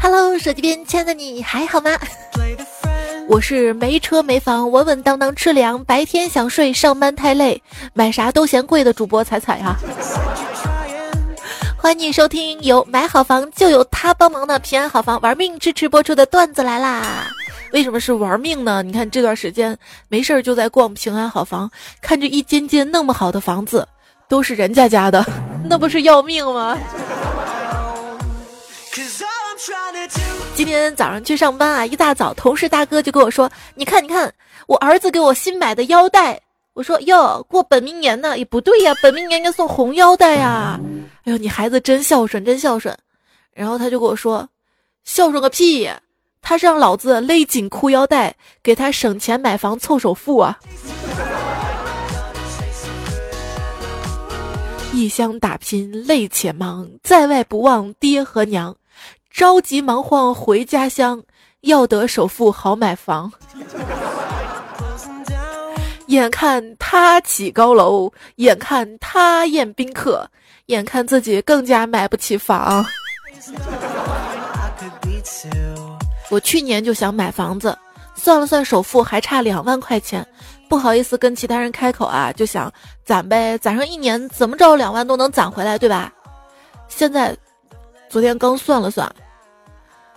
Hello，手机边亲爱的你还好吗？我是没车没房，稳稳当当吃粮，白天想睡，上班太累，买啥都嫌贵的主播彩彩啊。欢迎你收听由买好房就有他帮忙的平安好房玩命支持播出的段子来啦。为什么是玩命呢？你看这段时间没事儿就在逛平安好房，看着一间间那么好的房子，都是人家家的，那不是要命吗？今天早上去上班啊，一大早，同事大哥就跟我说：“你看，你看，我儿子给我新买的腰带。”我说：“哟，过本命年呢？也不对呀，本命年应该送红腰带呀。”哎呦，你孩子真孝顺，真孝顺。然后他就跟我说：“孝顺个屁！他是让老子勒紧裤腰带，给他省钱买房凑首付啊。”异乡打拼累且忙，在外不忘爹和娘。着急忙慌回家乡，要得首付好买房。眼看他起高楼，眼看他宴宾客，眼看自己更加买不起房。我去年就想买房子，算了算首付还差两万块钱，不好意思跟其他人开口啊，就想攒呗，攒上一年怎么着两万都能攒回来，对吧？现在，昨天刚算了算。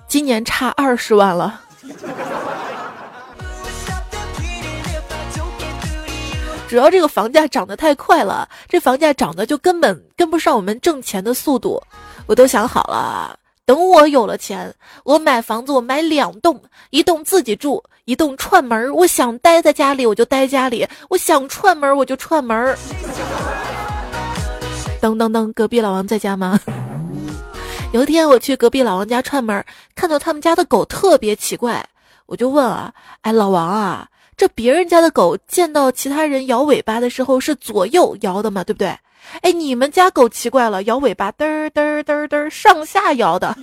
今年差二十万了，主要这个房价涨得太快了，这房价涨得就根本跟不上我们挣钱的速度。我都想好了，等我有了钱，我买房子，我买两栋，一栋自己住，一栋串门。我想待在家里，我就待家里；我想串门，我就串门儿。噔噔噔，隔壁老王在家吗？有一天我去隔壁老王家串门，看到他们家的狗特别奇怪，我就问啊，哎老王啊，这别人家的狗见到其他人摇尾巴的时候是左右摇的嘛，对不对？哎，你们家狗奇怪了，摇尾巴嘚儿嘚儿嘚儿嘚儿上下摇的。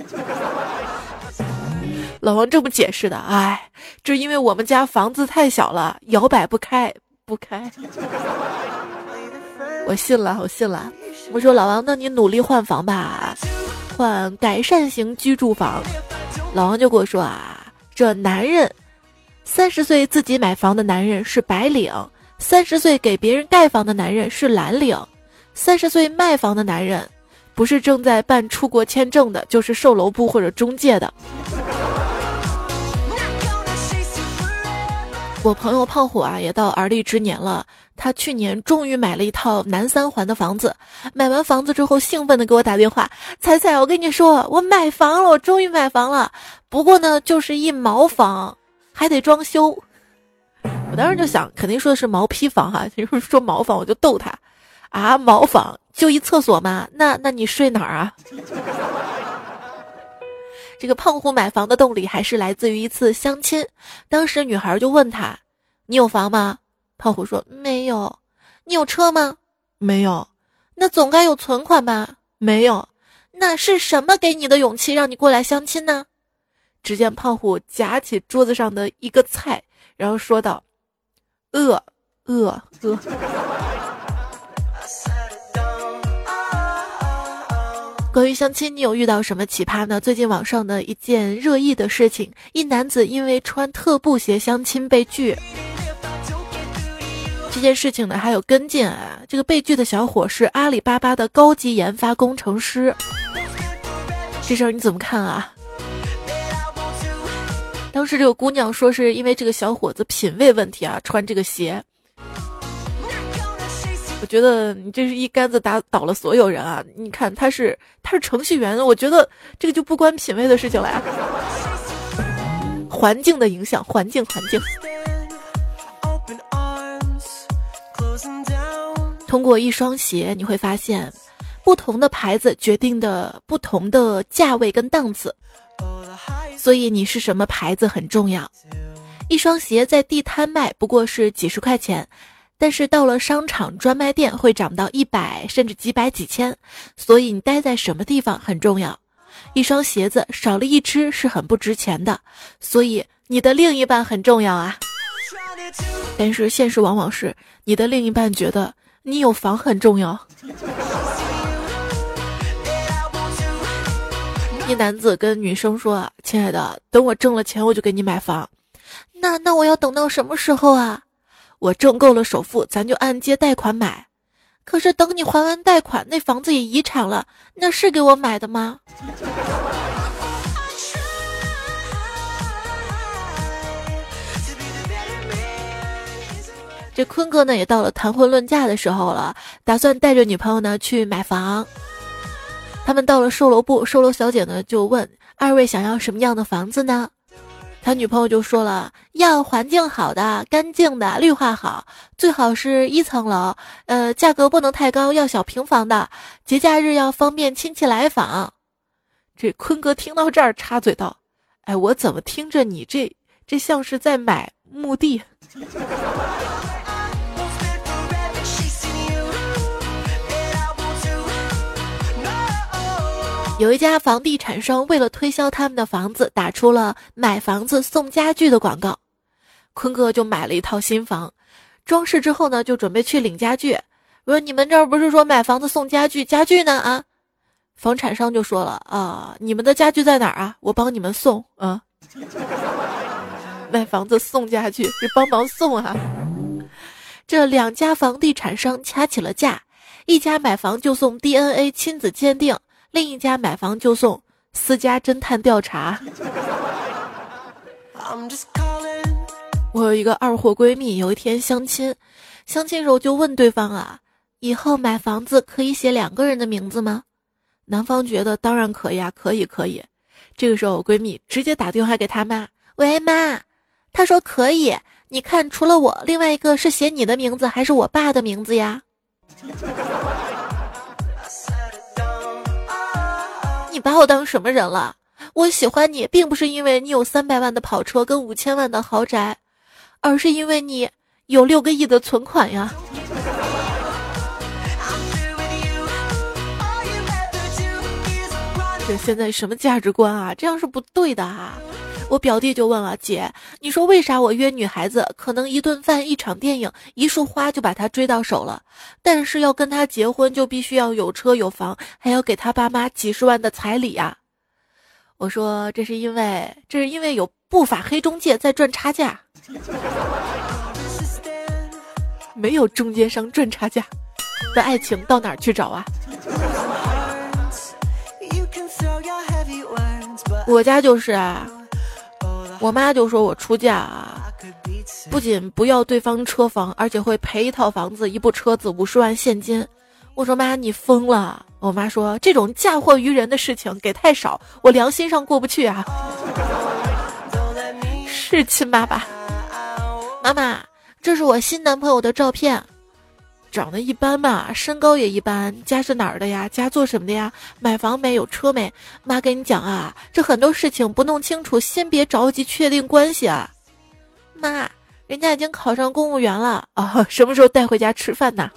老王这么解释的，哎，这因为我们家房子太小了，摇摆不开，不开。我信了，我信了。我说老王，那你努力换房吧。换改善型居住房，老王就跟我说啊，这男人三十岁自己买房的男人是白领，三十岁给别人盖房的男人是蓝领，三十岁卖房的男人不是正在办出国签证的，就是售楼部或者中介的。我朋友胖虎啊，也到而立之年了。他去年终于买了一套南三环的房子。买完房子之后，兴奋的给我打电话：“彩彩，我跟你说，我买房了，我终于买房了。不过呢，就是一毛房，还得装修。”我当时就想，肯定说的是毛坯房哈。就是说毛房，我就逗他：“啊，毛房就一厕所吗？那那你睡哪儿啊？” 这个胖虎买房的动力还是来自于一次相亲，当时女孩就问他：“你有房吗？”胖虎说：“没有。”“你有车吗？”“没有。”“那总该有存款吧？”“没有。”“那是什么给你的勇气让你过来相亲呢？”只见胖虎夹起桌子上的一个菜，然后说道：“饿，饿，饿。”关于相亲，你有遇到什么奇葩呢？最近网上的一件热议的事情，一男子因为穿特步鞋相亲被拒。这件事情呢还有跟进啊，这个被拒的小伙是阿里巴巴的高级研发工程师。这事儿你怎么看啊？当时这个姑娘说是因为这个小伙子品味问题啊，穿这个鞋。我觉得你这是一竿子打倒了所有人啊！你看他是他是程序员，我觉得这个就不关品味的事情了呀。环境的影响，环境环境。通过一双鞋，你会发现，不同的牌子决定的不同的价位跟档次，所以你是什么牌子很重要。一双鞋在地摊卖不过是几十块钱。但是到了商场专卖店会涨到一百甚至几百几千，所以你待在什么地方很重要。一双鞋子少了一只是很不值钱的，所以你的另一半很重要啊。但是现实往往是你的另一半觉得你有房很重要。一男子跟女生说：“亲爱的，等我挣了钱，我就给你买房。”那那我要等到什么时候啊？我挣够了首付，咱就按揭贷款买。可是等你还完贷款，那房子也遗产了，那是给我买的吗？这坤哥呢，也到了谈婚论嫁的时候了，打算带着女朋友呢去买房。他们到了售楼部，售楼小姐呢就问二位想要什么样的房子呢？他女朋友就说了，要环境好的、干净的、绿化好，最好是一层楼，呃，价格不能太高，要小平房的，节假日要方便亲戚来访。这坤哥听到这儿插嘴道：“哎，我怎么听着你这这像是在买墓地？”有一家房地产商为了推销他们的房子，打出了买房子送家具的广告。坤哥就买了一套新房，装饰之后呢，就准备去领家具。我说：“你们这儿不是说买房子送家具？家具呢？”啊，房产商就说了：“啊，你们的家具在哪儿啊？我帮你们送。”啊，买房子送家具是帮忙送啊。这两家房地产商掐起了架，一家买房就送 DNA 亲子鉴定。另一家买房就送私家侦探调查。我有一个二货闺蜜，有一天相亲，相亲时候就问对方啊，以后买房子可以写两个人的名字吗？男方觉得当然可以啊，可以可以。这个时候我闺蜜直接打电话给她妈，喂妈，她说可以，你看除了我，另外一个是写你的名字还是我爸的名字呀？把我当什么人了？我喜欢你，并不是因为你有三百万的跑车跟五千万的豪宅，而是因为你有六个亿的存款呀！这现在什么价值观啊？这样是不对的哈！我表弟就问了姐：“你说为啥我约女孩子，可能一顿饭、一场电影、一束花就把她追到手了，但是要跟她结婚就必须要有车有房，还要给她爸妈几十万的彩礼啊？”我说：“这是因为，这是因为有不法黑中介在赚差价，没有中间商赚差价的爱情到哪儿去找啊？”我家就是啊。我妈就说：“我出嫁啊，不仅不要对方车房，而且会赔一套房子、一部车子、五十万现金。”我说：“妈，你疯了！”我妈说：“这种嫁祸于人的事情给太少，我良心上过不去啊。”是亲爸爸，妈妈，这是我新男朋友的照片。长得一般吧，身高也一般，家是哪儿的呀？家做什么的呀？买房没有车没？妈跟你讲啊，这很多事情不弄清楚，先别着急确定关系啊。妈，人家已经考上公务员了啊，什么时候带回家吃饭呢？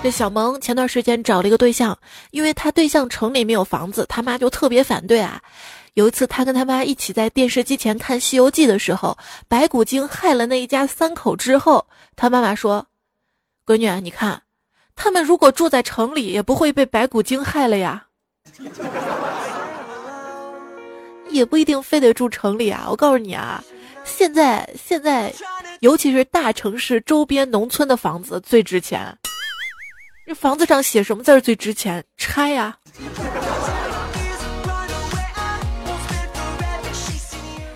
这小萌前段时间找了一个对象，因为他对象城里没有房子，他妈就特别反对啊。有一次，他跟他妈一起在电视机前看《西游记》的时候，白骨精害了那一家三口之后，他妈妈说：“闺女，你看，他们如果住在城里，也不会被白骨精害了呀。也不一定非得住城里啊。我告诉你啊，现在现在，尤其是大城市周边农村的房子最值钱。这房子上写什么字儿最值钱？拆呀！”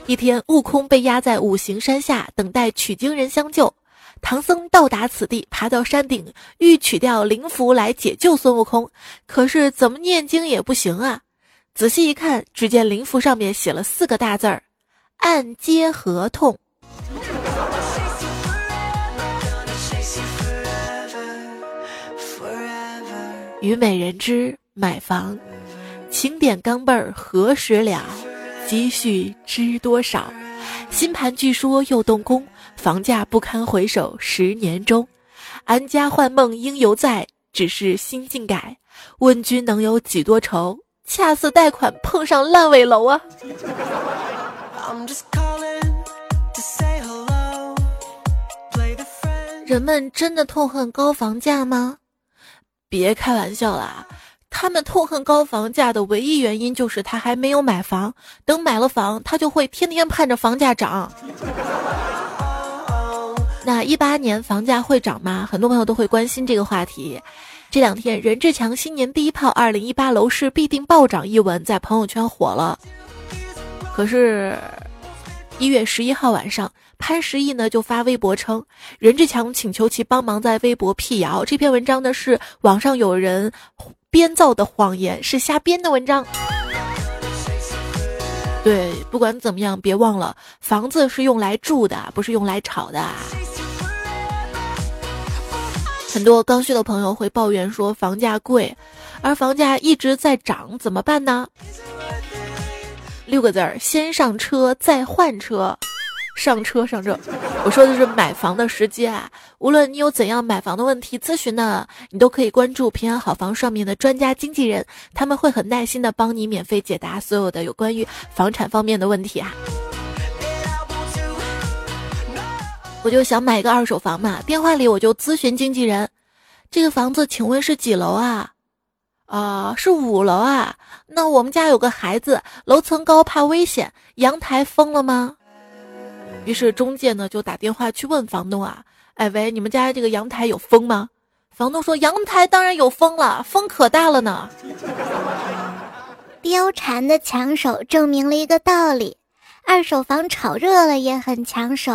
一天，悟空被压在五行山下，等待取经人相救。唐僧到达此地，爬到山顶，欲取掉灵符来解救孙悟空，可是怎么念经也不行啊！仔细一看，只见灵符上面写了四个大字儿：“按揭合同。”虞美人知买房，请点钢镚儿何时了？积蓄知多少？新盘据说又动工，房价不堪回首十年中。安家幻梦应犹在，只是心境改。问君能有几多愁？恰似贷款碰上烂尾楼啊！人们真的痛恨高房价吗？别开玩笑啦！他们痛恨高房价的唯一原因就是他还没有买房，等买了房，他就会天天盼着房价涨。那一八年房价会涨吗？很多朋友都会关心这个话题。这两天任志强新年第一炮“二零一八楼市必定暴涨”一文在朋友圈火了。可是，一月十一号晚上，潘石屹呢就发微博称，任志强请求其帮忙在微博辟谣。这篇文章呢是网上有人。编造的谎言是瞎编的文章。对，不管怎么样，别忘了，房子是用来住的，不是用来炒的。很多刚需的朋友会抱怨说房价贵，而房价一直在涨，怎么办呢？六个字儿：先上车，再换车。上车上车，我说的是买房的时机啊！无论你有怎样买房的问题咨询呢，你都可以关注平安好房上面的专家经纪人，他们会很耐心的帮你免费解答所有的有关于房产方面的问题啊！我就想买一个二手房嘛，电话里我就咨询经纪人，这个房子请问是几楼啊？啊，是五楼啊？那我们家有个孩子，楼层高怕危险，阳台封了吗？于是中介呢就打电话去问房东啊，哎喂，你们家这个阳台有风吗？房东说阳台当然有风了，风可大了呢。貂蝉的抢手证明了一个道理：二手房炒热了也很抢手。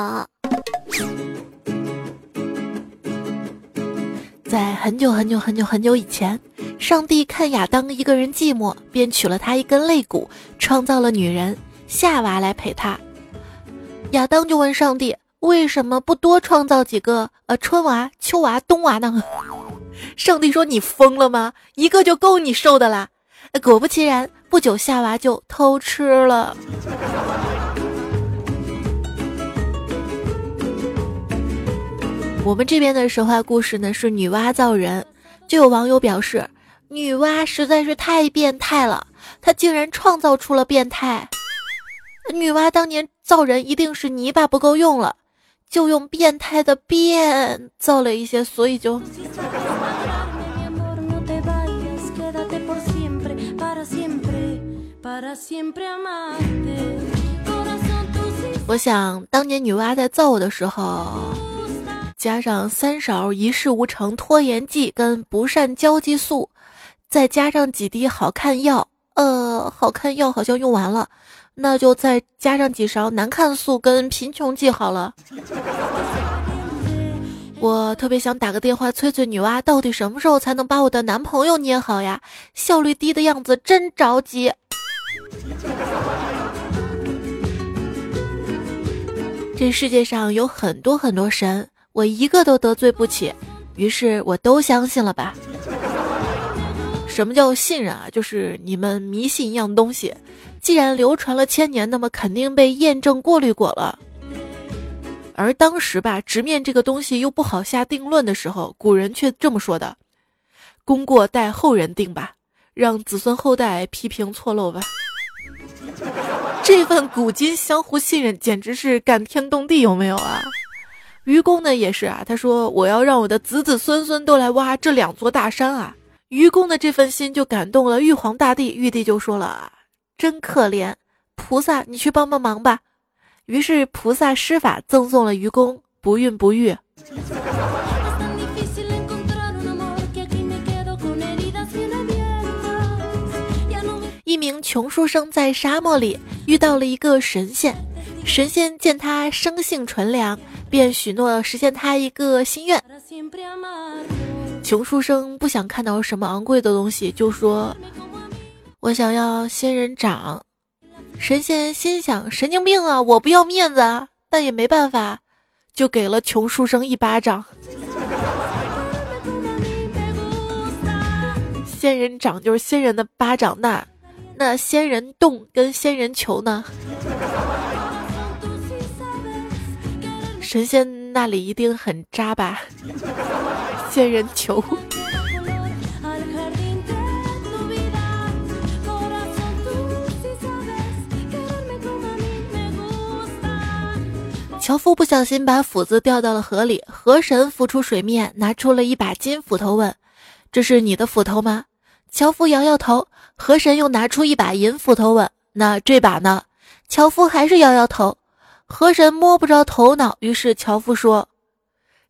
在很久很久很久很久以前，上帝看亚当一个人寂寞，便取了他一根肋骨，创造了女人夏娃来陪他。亚当就问上帝：“为什么不多创造几个呃春娃、秋娃、冬娃呢？” 上帝说：“你疯了吗？一个就够你受的啦！”果不其然，不久夏娃就偷吃了。我们这边的神话故事呢是女娲造人，就有网友表示：“女娲实在是太变态了，她竟然创造出了变态。”女娲当年造人一定是泥巴不够用了，就用变态的变造了一些，所以就。我想当年女娲在造我的时候，加上三勺一事无成拖延剂跟不善交际素，再加上几滴好看药，呃，好看药好像用完了。那就再加上几勺难看素跟贫穷剂好了。我特别想打个电话催催女娲，到底什么时候才能把我的男朋友捏好呀？效率低的样子真着急。这世界上有很多很多神，我一个都得罪不起，于是我都相信了吧。什么叫信任啊？就是你们迷信一样东西。既然流传了千年，那么肯定被验证过滤过了。而当时吧，直面这个东西又不好下定论的时候，古人却这么说的：“功过待后人定吧，让子孙后代批评错漏吧。”这份古今相互信任，简直是感天动地，有没有啊？愚公呢也是啊，他说：“我要让我的子子孙孙都来挖这两座大山啊！”愚公的这份心就感动了玉皇大帝，玉帝就说了啊。真可怜，菩萨，你去帮帮忙吧。于是菩萨施法赠送了愚公不孕不育。一名穷书生在沙漠里遇到了一个神仙，神仙见他生性纯良，便许诺实现他一个心愿。穷书生不想看到什么昂贵的东西，就说。我想要仙人掌，神仙心想神经病啊！我不要面子，啊，但也没办法，就给了穷书生一巴掌。仙人掌就是仙人的巴掌，那那仙人洞跟仙人球呢？神仙那里一定很渣吧？仙人球。樵夫不小心把斧子掉到了河里，河神浮出水面，拿出了一把金斧头，问：“这是你的斧头吗？”樵夫摇摇头。河神又拿出一把银斧头问：“那这把呢？”樵夫还是摇摇头。河神摸不着头脑，于是樵夫说：“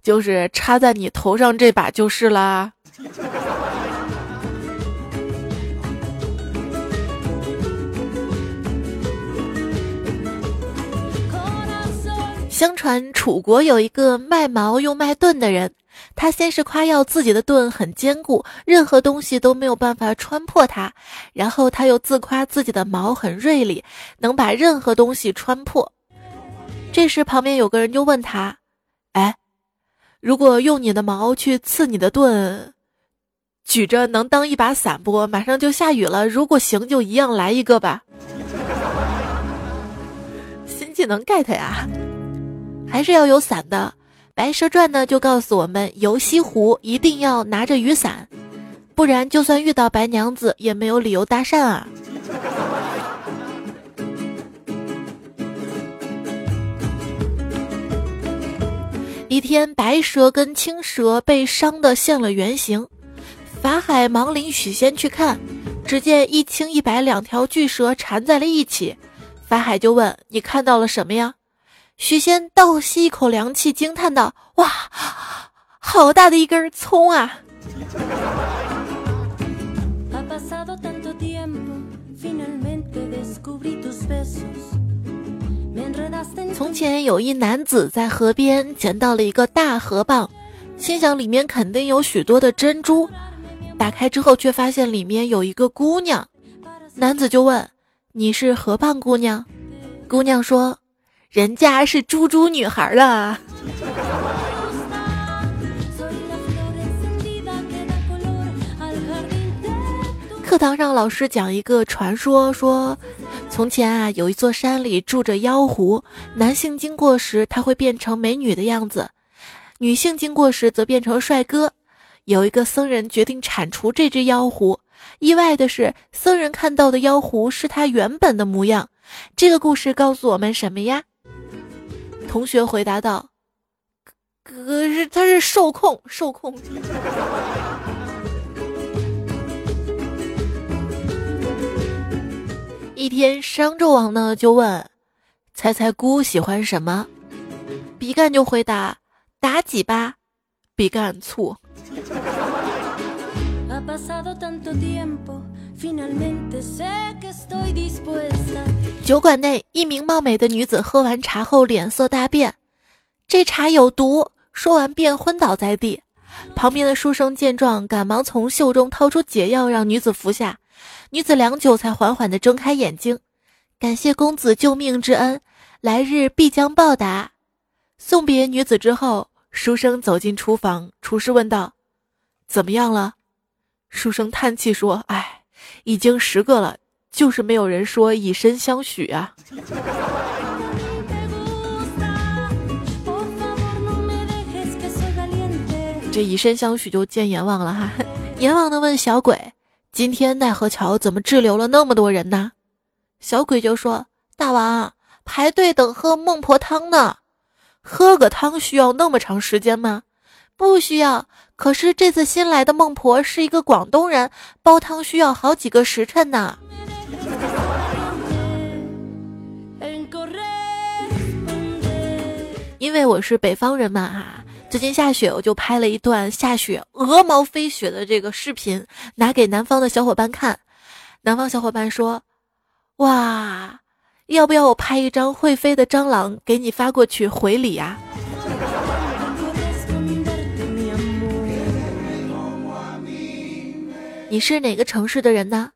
就是插在你头上这把就是啦。”相传楚国有一个卖矛又卖盾的人，他先是夸耀自己的盾很坚固，任何东西都没有办法穿破它，然后他又自夸自己的矛很锐利，能把任何东西穿破。这时旁边有个人就问他：“哎，如果用你的矛去刺你的盾，举着能当一把伞不？马上就下雨了，如果行就一样来一个吧。”新技能 get 呀！还是要有伞的，《白蛇传》呢就告诉我们，游西湖一定要拿着雨伞，不然就算遇到白娘子也没有理由搭讪啊。一天，白蛇跟青蛇被伤的现了原形，法海忙领许仙去看，只见一青一白两条巨蛇缠在了一起，法海就问：“你看到了什么呀？”许仙倒吸一口凉气，惊叹道：“哇，好大的一根葱啊！”从前有一男子在河边捡到了一个大河蚌，心想里面肯定有许多的珍珠，打开之后却发现里面有一个姑娘。男子就问：“你是河蚌姑娘？”姑娘说。人家是猪猪女孩了。课堂上，老师讲一个传说，说从前啊，有一座山里住着妖狐，男性经过时，他会变成美女的样子；女性经过时，则变成帅哥。有一个僧人决定铲除这只妖狐，意外的是，僧人看到的妖狐是他原本的模样。这个故事告诉我们什么呀？同学回答道：“可是他是受控，受控。”一天，商纣王呢就问：“猜猜姑喜欢什么？”比干就回答：“妲己吧。”比干醋。酒馆内，一名貌美的女子喝完茶后脸色大变，这茶有毒。说完便昏倒在地。旁边的书生见状，赶忙从袖中掏出解药让女子服下。女子良久才缓缓地睁开眼睛，感谢公子救命之恩，来日必将报答。送别女子之后，书生走进厨房，厨师问道：“怎么样了？”书生叹气说：“哎。”已经十个了，就是没有人说以身相许啊！这以身相许就见阎王了哈！阎王呢问小鬼：“今天奈何桥怎么滞留了那么多人呢？”小鬼就说：“大王排队等喝孟婆汤呢，喝个汤需要那么长时间吗？不需要。”可是这次新来的孟婆是一个广东人，煲汤需要好几个时辰呢。因为我是北方人嘛哈，最近下雪，我就拍了一段下雪鹅毛飞雪的这个视频，拿给南方的小伙伴看。南方小伙伴说：“哇，要不要我拍一张会飞的蟑螂给你发过去回礼呀？”你是哪个城市的人呢？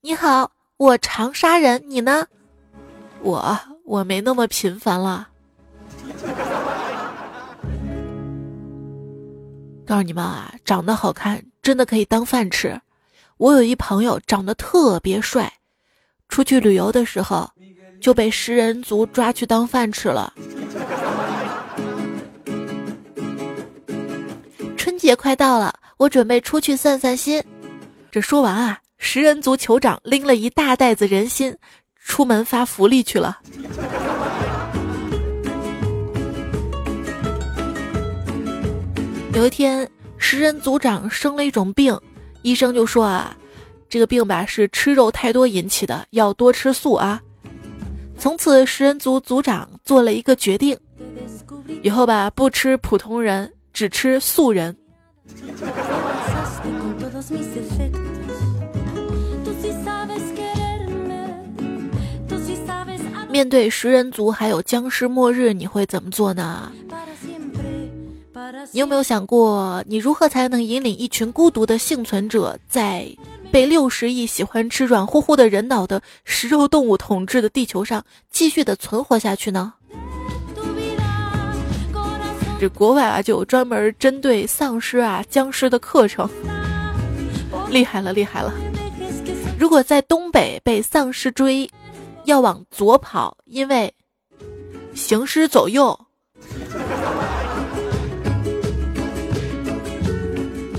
你好，我长沙人，你呢？我我没那么频繁了。告诉你们啊，长得好看真的可以当饭吃。我有一朋友长得特别帅，出去旅游的时候就被食人族抓去当饭吃了。春节快到了，我准备出去散散心。这说完啊，食人族酋长拎了一大袋子人心，出门发福利去了。有一天，食人族长生了一种病，医生就说啊，这个病吧是吃肉太多引起的，要多吃素啊。从此，食人族族长做了一个决定，以后吧不吃普通人，只吃素人。面对食人族还有僵尸末日，你会怎么做呢？你有没有想过，你如何才能引领一群孤独的幸存者，在被六十亿喜欢吃软乎乎的人脑的食肉动物统治的地球上继续的存活下去呢？这国外啊，就有专门针对丧尸啊、僵尸的课程，厉害了，厉害了！如果在东北被丧尸追，要往左跑，因为行尸走肉。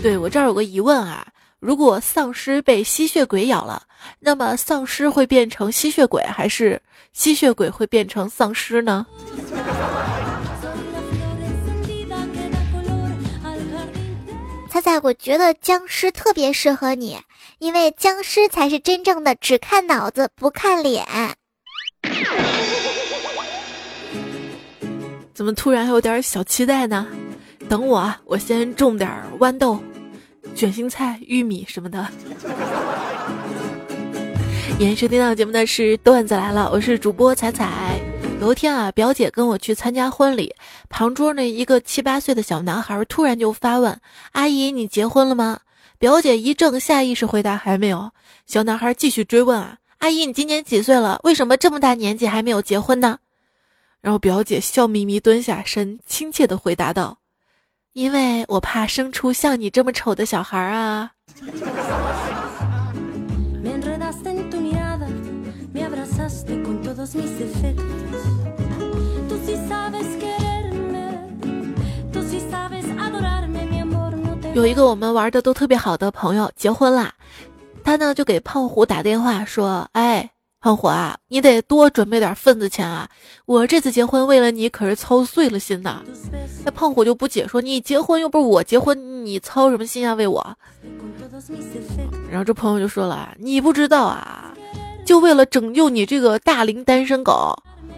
对我这儿有个疑问啊，如果丧尸被吸血鬼咬了，那么丧尸会变成吸血鬼，还是吸血鬼会变成丧尸呢？猜猜，我觉得僵尸特别适合你，因为僵尸才是真正的只看脑子不看脸。怎么突然有点小期待呢？等我，我先种点豌豆。卷心菜、玉米什么的。延时听到节目的是段子来了，我是主播彩彩。有一天啊，表姐跟我去参加婚礼，旁桌那一个七八岁的小男孩突然就发问：“阿姨，你结婚了吗？”表姐一怔，下意识回答：“还没有。”小男孩继续追问：“啊，阿姨，你今年几岁了？为什么这么大年纪还没有结婚呢？”然后表姐笑眯眯蹲下身，亲切地回答道。因为我怕生出像你这么丑的小孩啊！有一个我们玩的都特别好的朋友结婚啦，他呢就给胖虎打电话说：“哎。”胖虎啊，你得多准备点份子钱啊！我这次结婚为了你可是操碎了心呐。那胖虎就不解说：“你结婚又不是我结婚，你操什么心啊？为我？”然后这朋友就说了：“你不知道啊，就为了拯救你这个大龄单身狗，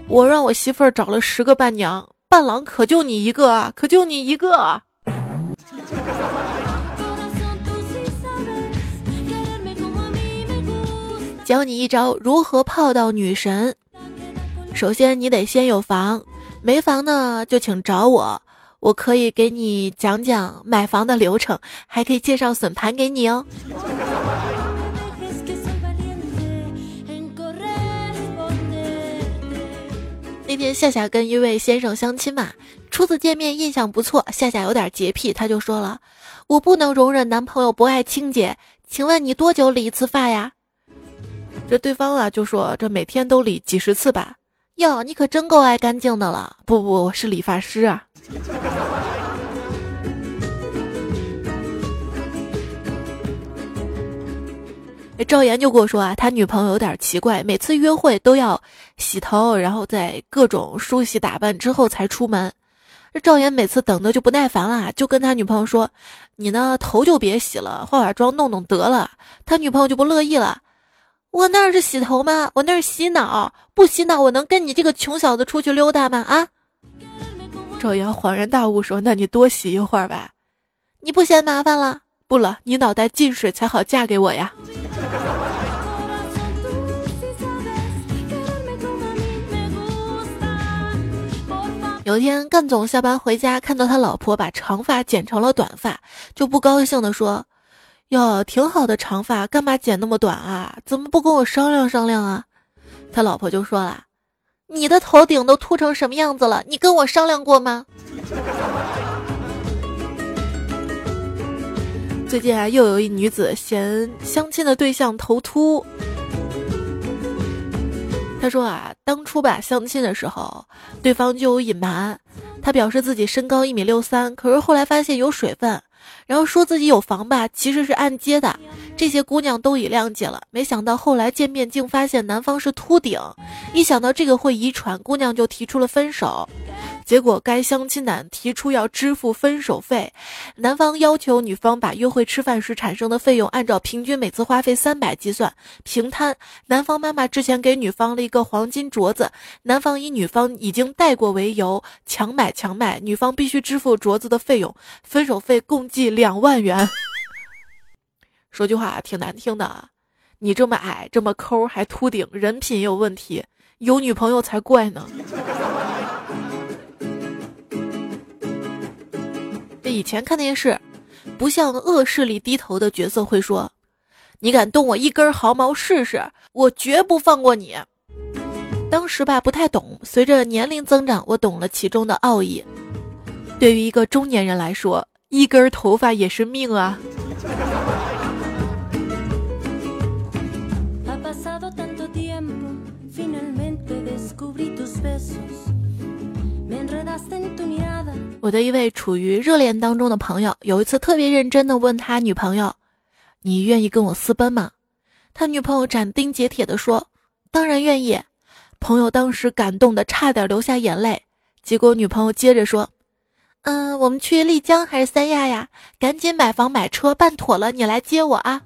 我让我媳妇儿找了十个伴娘，伴郎可就你一个啊，可就你一个。”教你一招如何泡到女神。首先，你得先有房，没房呢就请找我，我可以给你讲讲买房的流程，还可以介绍笋盘给你哦。那天夏夏跟一位先生相亲嘛，初次见面印象不错，夏夏有点洁癖，他就说了：“我不能容忍男朋友不爱清洁，请问你多久理一次发呀？”这对方啊就说：“这每天都理几十次吧？哟，你可真够爱干净的了。”不不，我是理发师啊。赵岩就跟我说啊，他女朋友有点奇怪，每次约会都要洗头，然后在各种梳洗打扮之后才出门。这赵岩每次等的就不耐烦了，就跟他女朋友说：“你呢，头就别洗了，化化妆弄弄得了。”他女朋友就不乐意了。我那是洗头吗？我那是洗脑，不洗脑我能跟你这个穷小子出去溜达吗？啊！赵阳恍然大悟说：“那你多洗一会儿吧，你不嫌麻烦了？不了，你脑袋进水才好嫁给我呀。”有一天，干总下班回家，看到他老婆把长发剪成了短发，就不高兴的说。哟，挺好的长发，干嘛剪那么短啊？怎么不跟我商量商量啊？他老婆就说了：“你的头顶都秃成什么样子了？你跟我商量过吗？” 最近啊，又有一女子嫌相亲的对象头秃。她说啊，当初吧相亲的时候，对方就有隐瞒，他表示自己身高一米六三，可是后来发现有水分。然后说自己有房吧，其实是按揭的。这些姑娘都已谅解了，没想到后来见面竟发现男方是秃顶。一想到这个会遗传，姑娘就提出了分手。结果该相亲男提出要支付分手费，男方要求女方把约会吃饭时产生的费用按照平均每次花费三百计算平摊。男方妈妈之前给女方了一个黄金镯子，男方以女方已经戴过为由强买强卖，女方必须支付镯子的费用，分手费共计两万元。说句话挺难听的啊，你这么矮这么抠还秃顶，人品有问题，有女朋友才怪呢。以前看电视，不向恶势力低头的角色会说：“你敢动我一根毫毛试试，我绝不放过你。”当时吧不太懂，随着年龄增长，我懂了其中的奥义。对于一个中年人来说，一根头发也是命啊。我的一位处于热恋当中的朋友，有一次特别认真的问他女朋友：“你愿意跟我私奔吗？”他女朋友斩钉截铁的说：“当然愿意。”朋友当时感动的差点流下眼泪。结果女朋友接着说：“嗯，我们去丽江还是三亚呀？赶紧买房买车办妥了，你来接我啊！”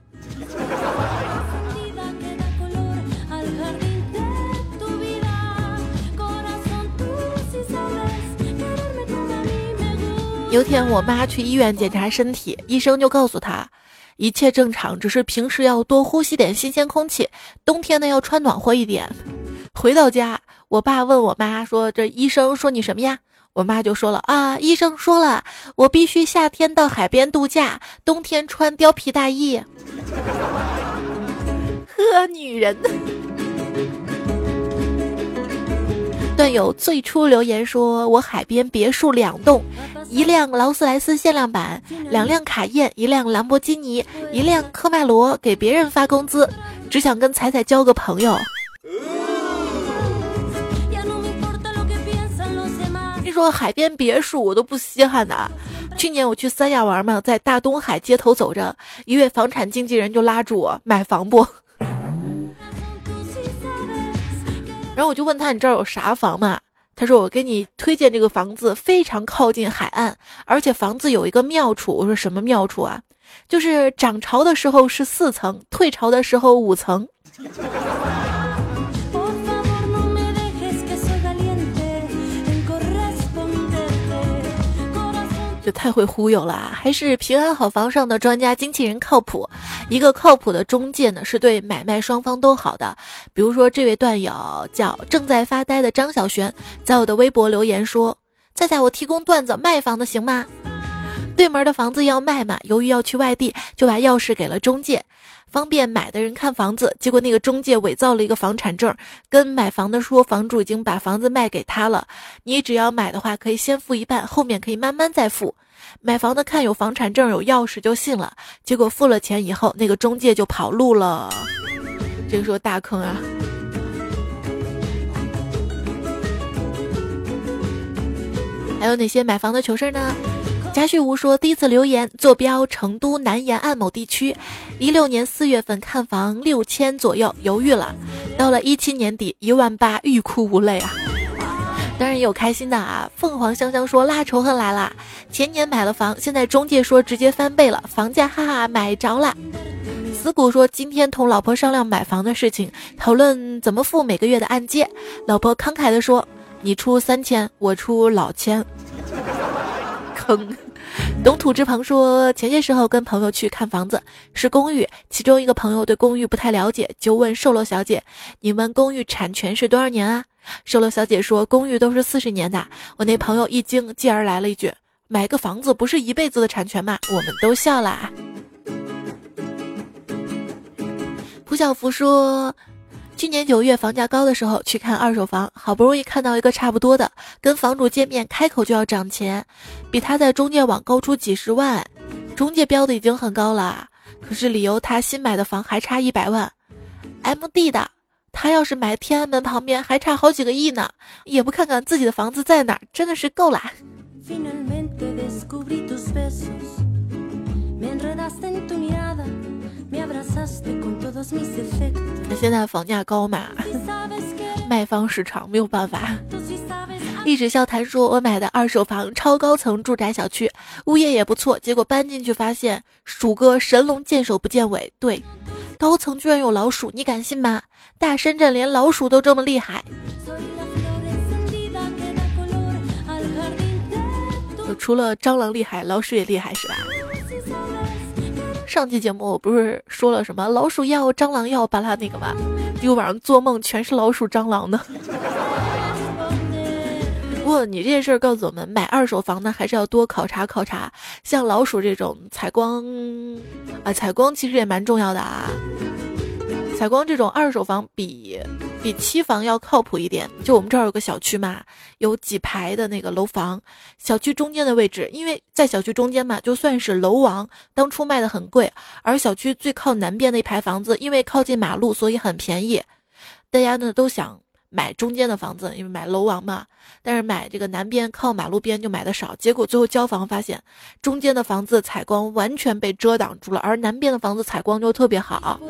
有天我妈去医院检查身体，医生就告诉她，一切正常，只是平时要多呼吸点新鲜空气，冬天呢要穿暖和一点。回到家，我爸问我妈说：“这医生说你什么呀？”我妈就说了：“啊，医生说了，我必须夏天到海边度假，冬天穿貂皮大衣。”呵，女人。段友最初留言说：“我海边别墅两栋，一辆劳斯莱斯限量版，两辆卡宴，一辆兰博基尼，一辆科迈罗，给别人发工资，只想跟彩彩交个朋友。”你说海边别墅我都不稀罕的。去年我去三亚玩嘛，在大东海街头走着，一位房产经纪人就拉住我买房不？然后我就问他：“你这儿有啥房嘛？”他说：“我给你推荐这个房子，非常靠近海岸，而且房子有一个妙处。”我说：“什么妙处啊？就是涨潮的时候是四层，退潮的时候五层。”太会忽悠了啊，还是平安好房上的专家经纪人靠谱。一个靠谱的中介呢，是对买卖双方都好的。比如说，这位段友叫正在发呆的张小璇，在我的微博留言说：“在在我提供段子卖房子行吗？对门的房子要卖嘛，由于要去外地，就把钥匙给了中介。”方便买的人看房子，结果那个中介伪造了一个房产证，跟买房的说房主已经把房子卖给他了，你只要买的话可以先付一半，后面可以慢慢再付。买房的看有房产证有钥匙就信了，结果付了钱以后，那个中介就跑路了，这个时候大坑啊！还有哪些买房的糗事呢？贾旭吴说：“第一次留言，坐标成都南沿岸某地区，一六年四月份看房六千左右，犹豫了，到了一七年底一万八，欲哭无泪啊！当然有开心的啊。凤凰香香说：拉仇恨来了，前年买了房，现在中介说直接翻倍了，房价哈哈买着了。死谷说：今天同老婆商量买房的事情，讨论怎么付每个月的按揭，老婆慷慨的说：你出三千，我出老千。”坑，懂土之鹏说，前些时候跟朋友去看房子，是公寓，其中一个朋友对公寓不太了解，就问售楼小姐：“你们公寓产权是多少年啊？”售楼小姐说：“公寓都是四十年的。”我那朋友一惊，继而来了一句：“买个房子不是一辈子的产权吗？”我们都笑了。蒲小福说。去年九月房价高的时候去看二手房，好不容易看到一个差不多的，跟房主见面开口就要涨钱，比他在中介网高出几十万，中介标的已经很高了，可是理由他新买的房还差一百万，M D 的，他要是买天安门旁边还差好几个亿呢，也不看看自己的房子在哪儿，真的是够了。那现在房价高嘛，卖方市场没有办法。一直笑谈说：“我买的二手房，超高层住宅小区，物业也不错。结果搬进去发现，鼠哥神龙见首不见尾。对，高层居然有老鼠，你敢信吗？大深圳连老鼠都这么厉害。除了蟑螂厉害，老鼠也厉害，是吧？”上期节目我不是说了什么老鼠药、蟑螂药，巴拉那个吗？一晚上做梦全是老鼠、蟑螂的。不过你这件事儿告诉我们，买二手房呢还是要多考察考察，像老鼠这种采光啊，采光其实也蛮重要的啊。采光这种二手房比。比期房要靠谱一点。就我们这儿有个小区嘛，有几排的那个楼房，小区中间的位置，因为在小区中间嘛，就算是楼王，当初卖的很贵。而小区最靠南边的一排房子，因为靠近马路，所以很便宜。大家呢都想买中间的房子，因为买楼王嘛。但是买这个南边靠马路边就买的少，结果最后交房发现，中间的房子采光完全被遮挡住了，而南边的房子采光就特别好。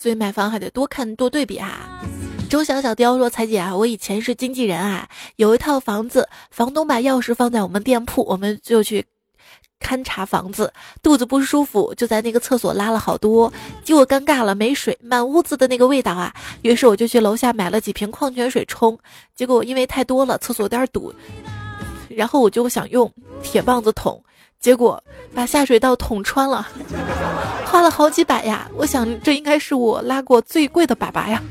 所以买房还得多看多对比哈。周小小雕说：“彩姐啊，我以前是经纪人啊，有一套房子，房东把钥匙放在我们店铺，我们就去勘察房子。肚子不舒服，就在那个厕所拉了好多，结果尴尬了，没水，满屋子的那个味道啊。于是我就去楼下买了几瓶矿泉水冲，结果因为太多了，厕所有点堵，然后我就想用铁棒子捅。”结果把下水道捅穿了，花了好几百呀！我想这应该是我拉过最贵的粑粑呀。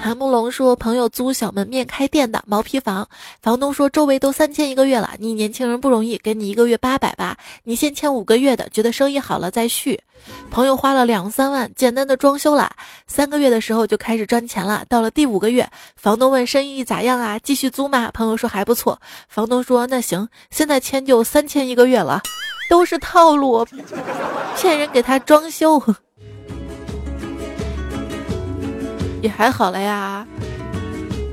韩慕龙说：“朋友租小门面开店的毛坯房，房东说周围都三千一个月了，你年轻人不容易，给你一个月八百吧，你先签五个月的，觉得生意好了再续。”朋友花了两三万简单的装修了，三个月的时候就开始赚钱了。到了第五个月，房东问生意咋样啊？继续租吗？朋友说还不错。房东说那行，现在签就三千一个月了，都是套路，骗人给他装修。也还好了呀，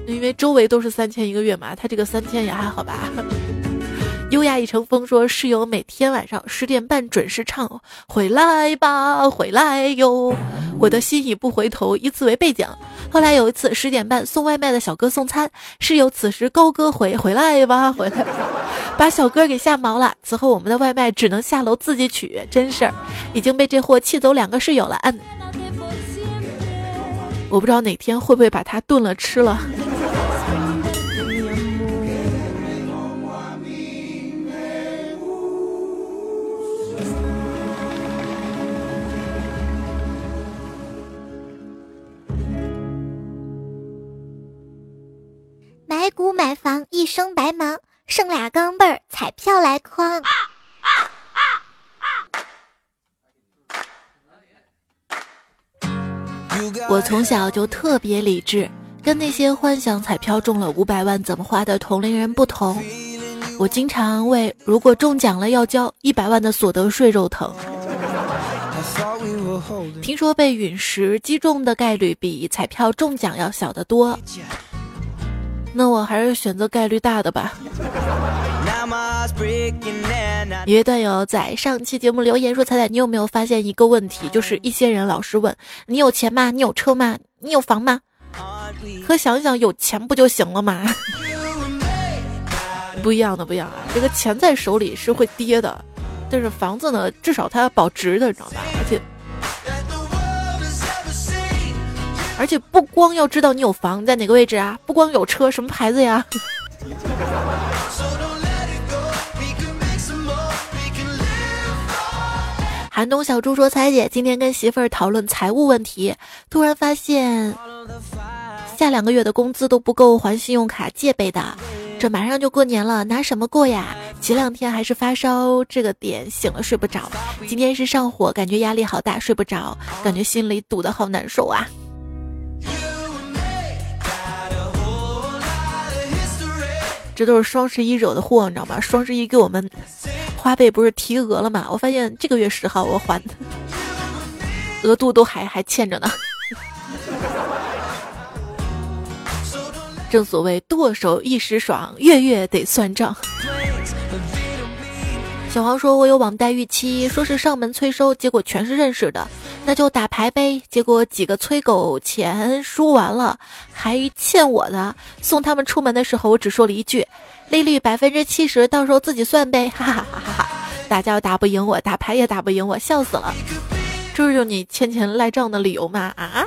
因为周围都是三千一个月嘛，他这个三千也还好吧。优雅已成风说，室友每天晚上十点半准时唱回来吧，回来哟，我的心已不回头，以此为背景。后来有一次十点半送外卖的小哥送餐，室友此时高歌回回来吧，回来，把小哥给吓毛了。此后我们的外卖只能下楼自己取，真事儿，已经被这货气走两个室友了。嗯。我不知道哪天会不会把它炖了吃了。买股买房一生白忙，剩俩钢镚儿，彩票来框。我从小就特别理智，跟那些幻想彩票中了五百万怎么花的同龄人不同。我经常为如果中奖了要交一百万的所得税肉疼。听说被陨石击中的概率比彩票中奖要小得多，那我还是选择概率大的吧。一位段友在上期节目留言说：“彩彩，你有没有发现一个问题？就是一些人老是问你有钱吗？你有车吗？你有房吗？可想想有钱不就行了吗？不一样的，不一样啊！这个钱在手里是会跌的，但是房子呢，至少它要保值的，你知道吧？而且而且不光要知道你有房在哪个位置啊，不光有车什么牌子呀。”寒冬小猪说：“彩姐今天跟媳妇儿讨论财务问题，突然发现下两个月的工资都不够还信用卡借呗的。这马上就过年了，拿什么过呀？前两天还是发烧这个点，醒了睡不着。今天是上火，感觉压力好大，睡不着，感觉心里堵得好难受啊。这都是双十一惹的祸，你知道吗？双十一给我们。”花呗不是提额了吗？我发现这个月十号我还，额度都还还欠着呢。正所谓剁手一时爽，月月得算账。小黄说：“我有网贷逾期，说是上门催收，结果全是认识的，那就打牌呗。结果几个催狗钱输完了，还欠我的。送他们出门的时候，我只说了一句：利率百分之七十，到时候自己算呗。哈哈哈哈哈！打架打不赢我，打牌也打不赢我，笑死了。这是你欠钱赖账的理由吗？啊？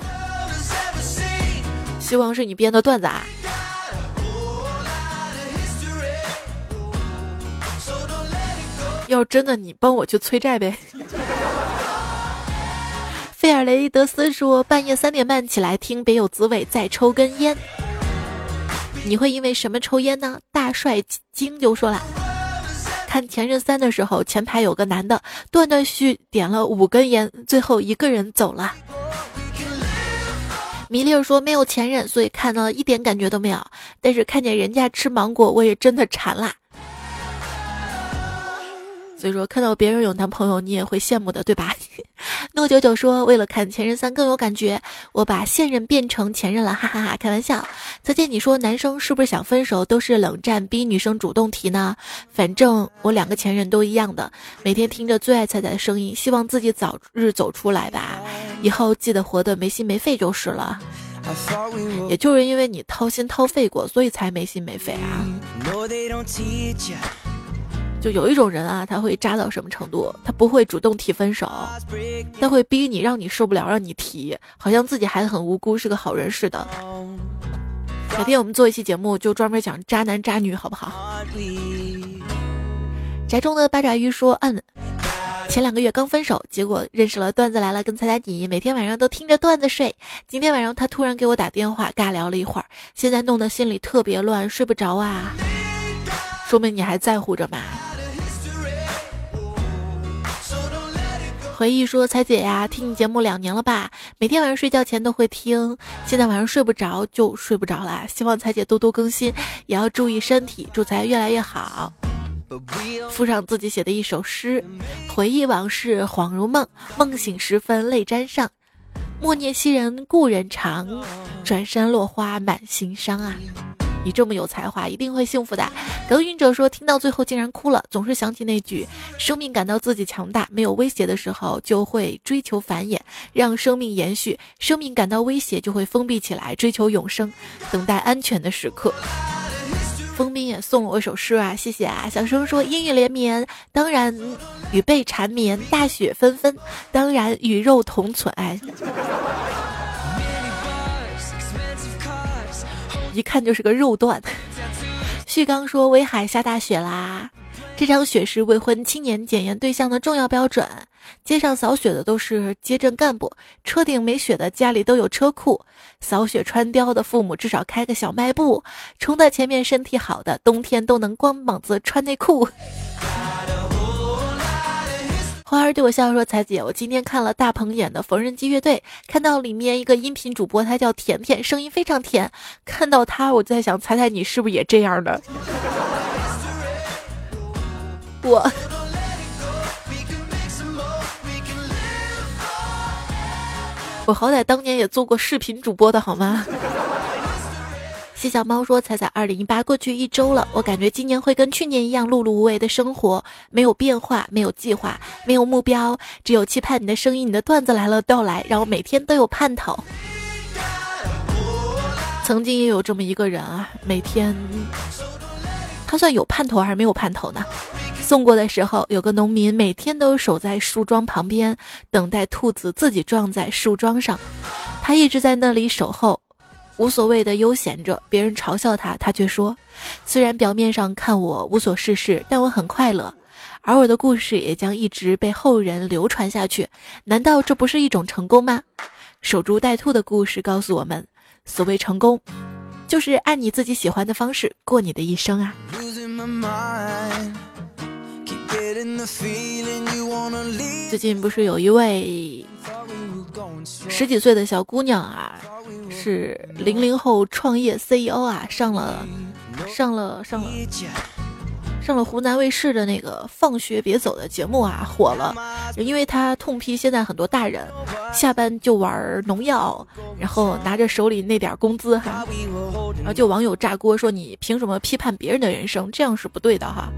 希望是你编的段子啊。”要真的，你帮我去催债呗。费尔雷德斯说，半夜三点半起来听别有滋味，再抽根烟。你会因为什么抽烟呢？大帅精就说了，看《前任三》的时候，前排有个男的断断续续点了五根烟，最后一个人走了。米粒儿说没有前任，所以看到一点感觉都没有。但是看见人家吃芒果，我也真的馋啦。所以说，看到别人有男朋友，你也会羡慕的，对吧？诺九九说，为了看《前任三》更有感觉，我把现任变成前任了，哈哈哈！开玩笑。再见，你说男生是不是想分手都是冷战，逼女生主动提呢？反正我两个前任都一样的，每天听着最爱彩彩的声音，希望自己早日走出来吧。以后记得活得没心没肺就是了。也就是因为你掏心掏肺过，所以才没心没肺啊。就有一种人啊，他会渣到什么程度？他不会主动提分手，他会逼你，让你受不了，让你提，好像自己还很无辜，是个好人似的。改天我们做一期节目，就专门讲渣男渣女，好不好？宅中的八爪鱼说：“嗯，前两个月刚分手，结果认识了段子来了，跟彩彩你每天晚上都听着段子睡。今天晚上他突然给我打电话，尬聊了一会儿，现在弄得心里特别乱，睡不着啊。说明你还在乎着嘛？”回忆说：“彩姐呀，听你节目两年了吧？每天晚上睡觉前都会听，现在晚上睡不着就睡不着啦。希望彩姐多多更新，也要注意身体，祝彩越来越好。”附上自己写的一首诗：回忆往事恍如梦，梦醒时分泪沾上。莫念昔人故人长，转身落花满心伤啊。你这么有才华，一定会幸福的。耕耘者说，听到最后竟然哭了，总是想起那句：生命感到自己强大、没有威胁的时候，就会追求繁衍，让生命延续；生命感到威胁，就会封闭起来，追求永生，等待安全的时刻。封斌也送了我一首诗啊，谢谢啊。小声说：阴雨连绵，当然与被缠绵；大雪纷纷，当然与肉同存。哎。一看就是个肉段。旭刚说：“威海下大雪啦！这场雪是未婚青年检验对象的重要标准。街上扫雪的都是街镇干部，车顶没雪的家里都有车库。扫雪穿貂的父母至少开个小卖部。冲在前面身体好的，冬天都能光膀子穿内裤。”花儿对我笑说：“彩姐，我今天看了大鹏演的缝纫机乐队，看到里面一个音频主播，他叫甜甜，声音非常甜。看到他，我在想，彩彩你是不是也这样的？我，我好歹当年也做过视频主播的好吗？”谢小猫说：“彩彩，二零一八过去一周了，我感觉今年会跟去年一样碌碌无为的生活，没有变化，没有计划，没有目标，只有期盼你的声音，你的段子来了到来，让我每天都有盼头。”曾经也有这么一个人啊，每天他算有盼头还是没有盼头呢？送过的时候，有个农民每天都守在树桩旁边，等待兔子自己撞在树桩上，他一直在那里守候。无所谓的悠闲着，别人嘲笑他，他却说：“虽然表面上看我无所事事，但我很快乐，而我的故事也将一直被后人流传下去。难道这不是一种成功吗？”守株待兔的故事告诉我们，所谓成功，就是按你自己喜欢的方式过你的一生啊。最近不是有一位十几岁的小姑娘啊？是零零后创业 CEO 啊，上了上了上了上了湖南卫视的那个《放学别走》的节目啊，火了。因为他痛批现在很多大人下班就玩农药，然后拿着手里那点工资哈，然后就网友炸锅说你凭什么批判别人的人生？这样是不对的哈。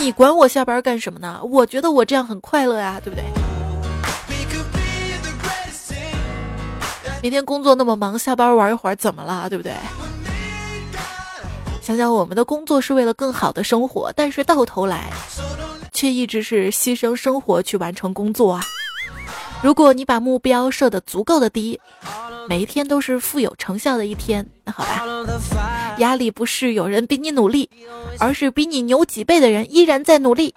你管我下班干什么呢？我觉得我这样很快乐呀，对不对？每天工作那么忙，下班玩一会儿怎么了？对不对？想想我们的工作是为了更好的生活，但是到头来，却一直是牺牲生活去完成工作啊！如果你把目标设得足够的低，每一天都是富有成效的一天，那好吧。压力不是有人比你努力，而是比你牛几倍的人依然在努力。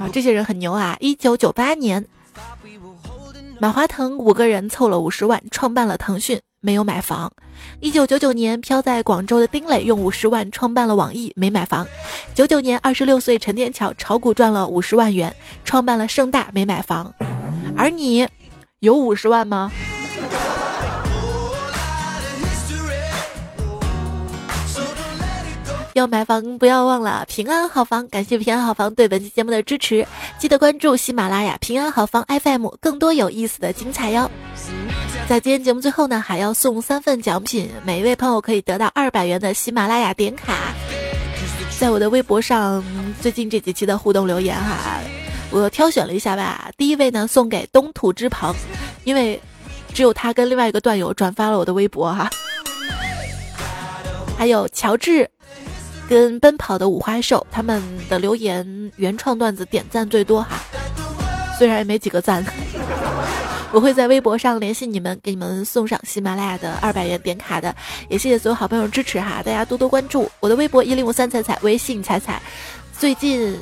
啊，这些人很牛啊！一九九八年，马化腾五个人凑了五十万创办了腾讯，没有买房。一九九九年，飘在广州的丁磊用五十万创办了网易，没买房。九九年，二十六岁陈天桥炒股赚了五十万元，创办了盛大，没买房。而你，有五十万吗？要买房不要忘了平安好房，感谢平安好房对本期节目的支持，记得关注喜马拉雅平安好房 FM，更多有意思的精彩哟。在今天节目最后呢，还要送三份奖品，每一位朋友可以得到二百元的喜马拉雅点卡。在我的微博上，最近这几期的互动留言哈。我挑选了一下吧，第一位呢送给东土之鹏，因为只有他跟另外一个段友转发了我的微博哈。还有乔治跟奔跑的五花兽，他们的留言原创段子点赞最多哈，虽然也没几个赞。我会在微博上联系你们，给你们送上喜马拉雅的二百元点卡的，也谢谢所有好朋友支持哈，大家多多关注我的微博一零五三彩彩，微信彩彩，最近。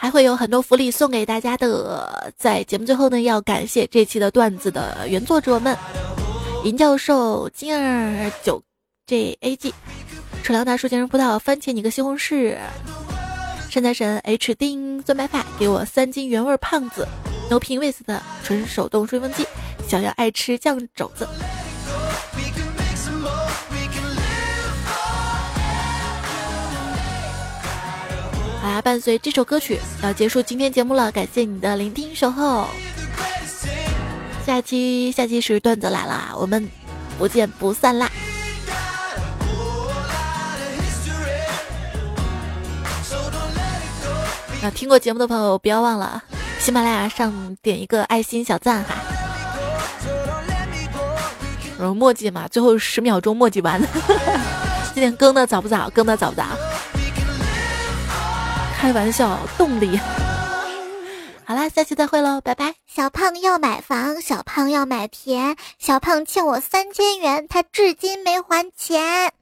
还会有很多福利送给大家的，在节目最后呢，要感谢这期的段子的原作者们：银教授、金儿、九 J A G、楚良大叔、健身葡萄、番茄你个西红柿、山财神 H 丁、钻白发给我三斤原味胖子、牛瓶 with 的纯手动吹风机、小要爱吃酱肘子。好啦伴随这首歌曲要结束今天节目了，感谢你的聆听守候。下期下期是段子来了，我们不见不散啦！那听过节目的朋友不要忘了喜马拉雅上点一个爱心小赞哈。然后墨迹嘛，最后十秒钟墨迹完。今天更的早不早？更的早不早？开玩笑，动力。好啦，下期再会喽，拜拜。小胖要买房，小胖要买田，小胖欠我三千元，他至今没还钱。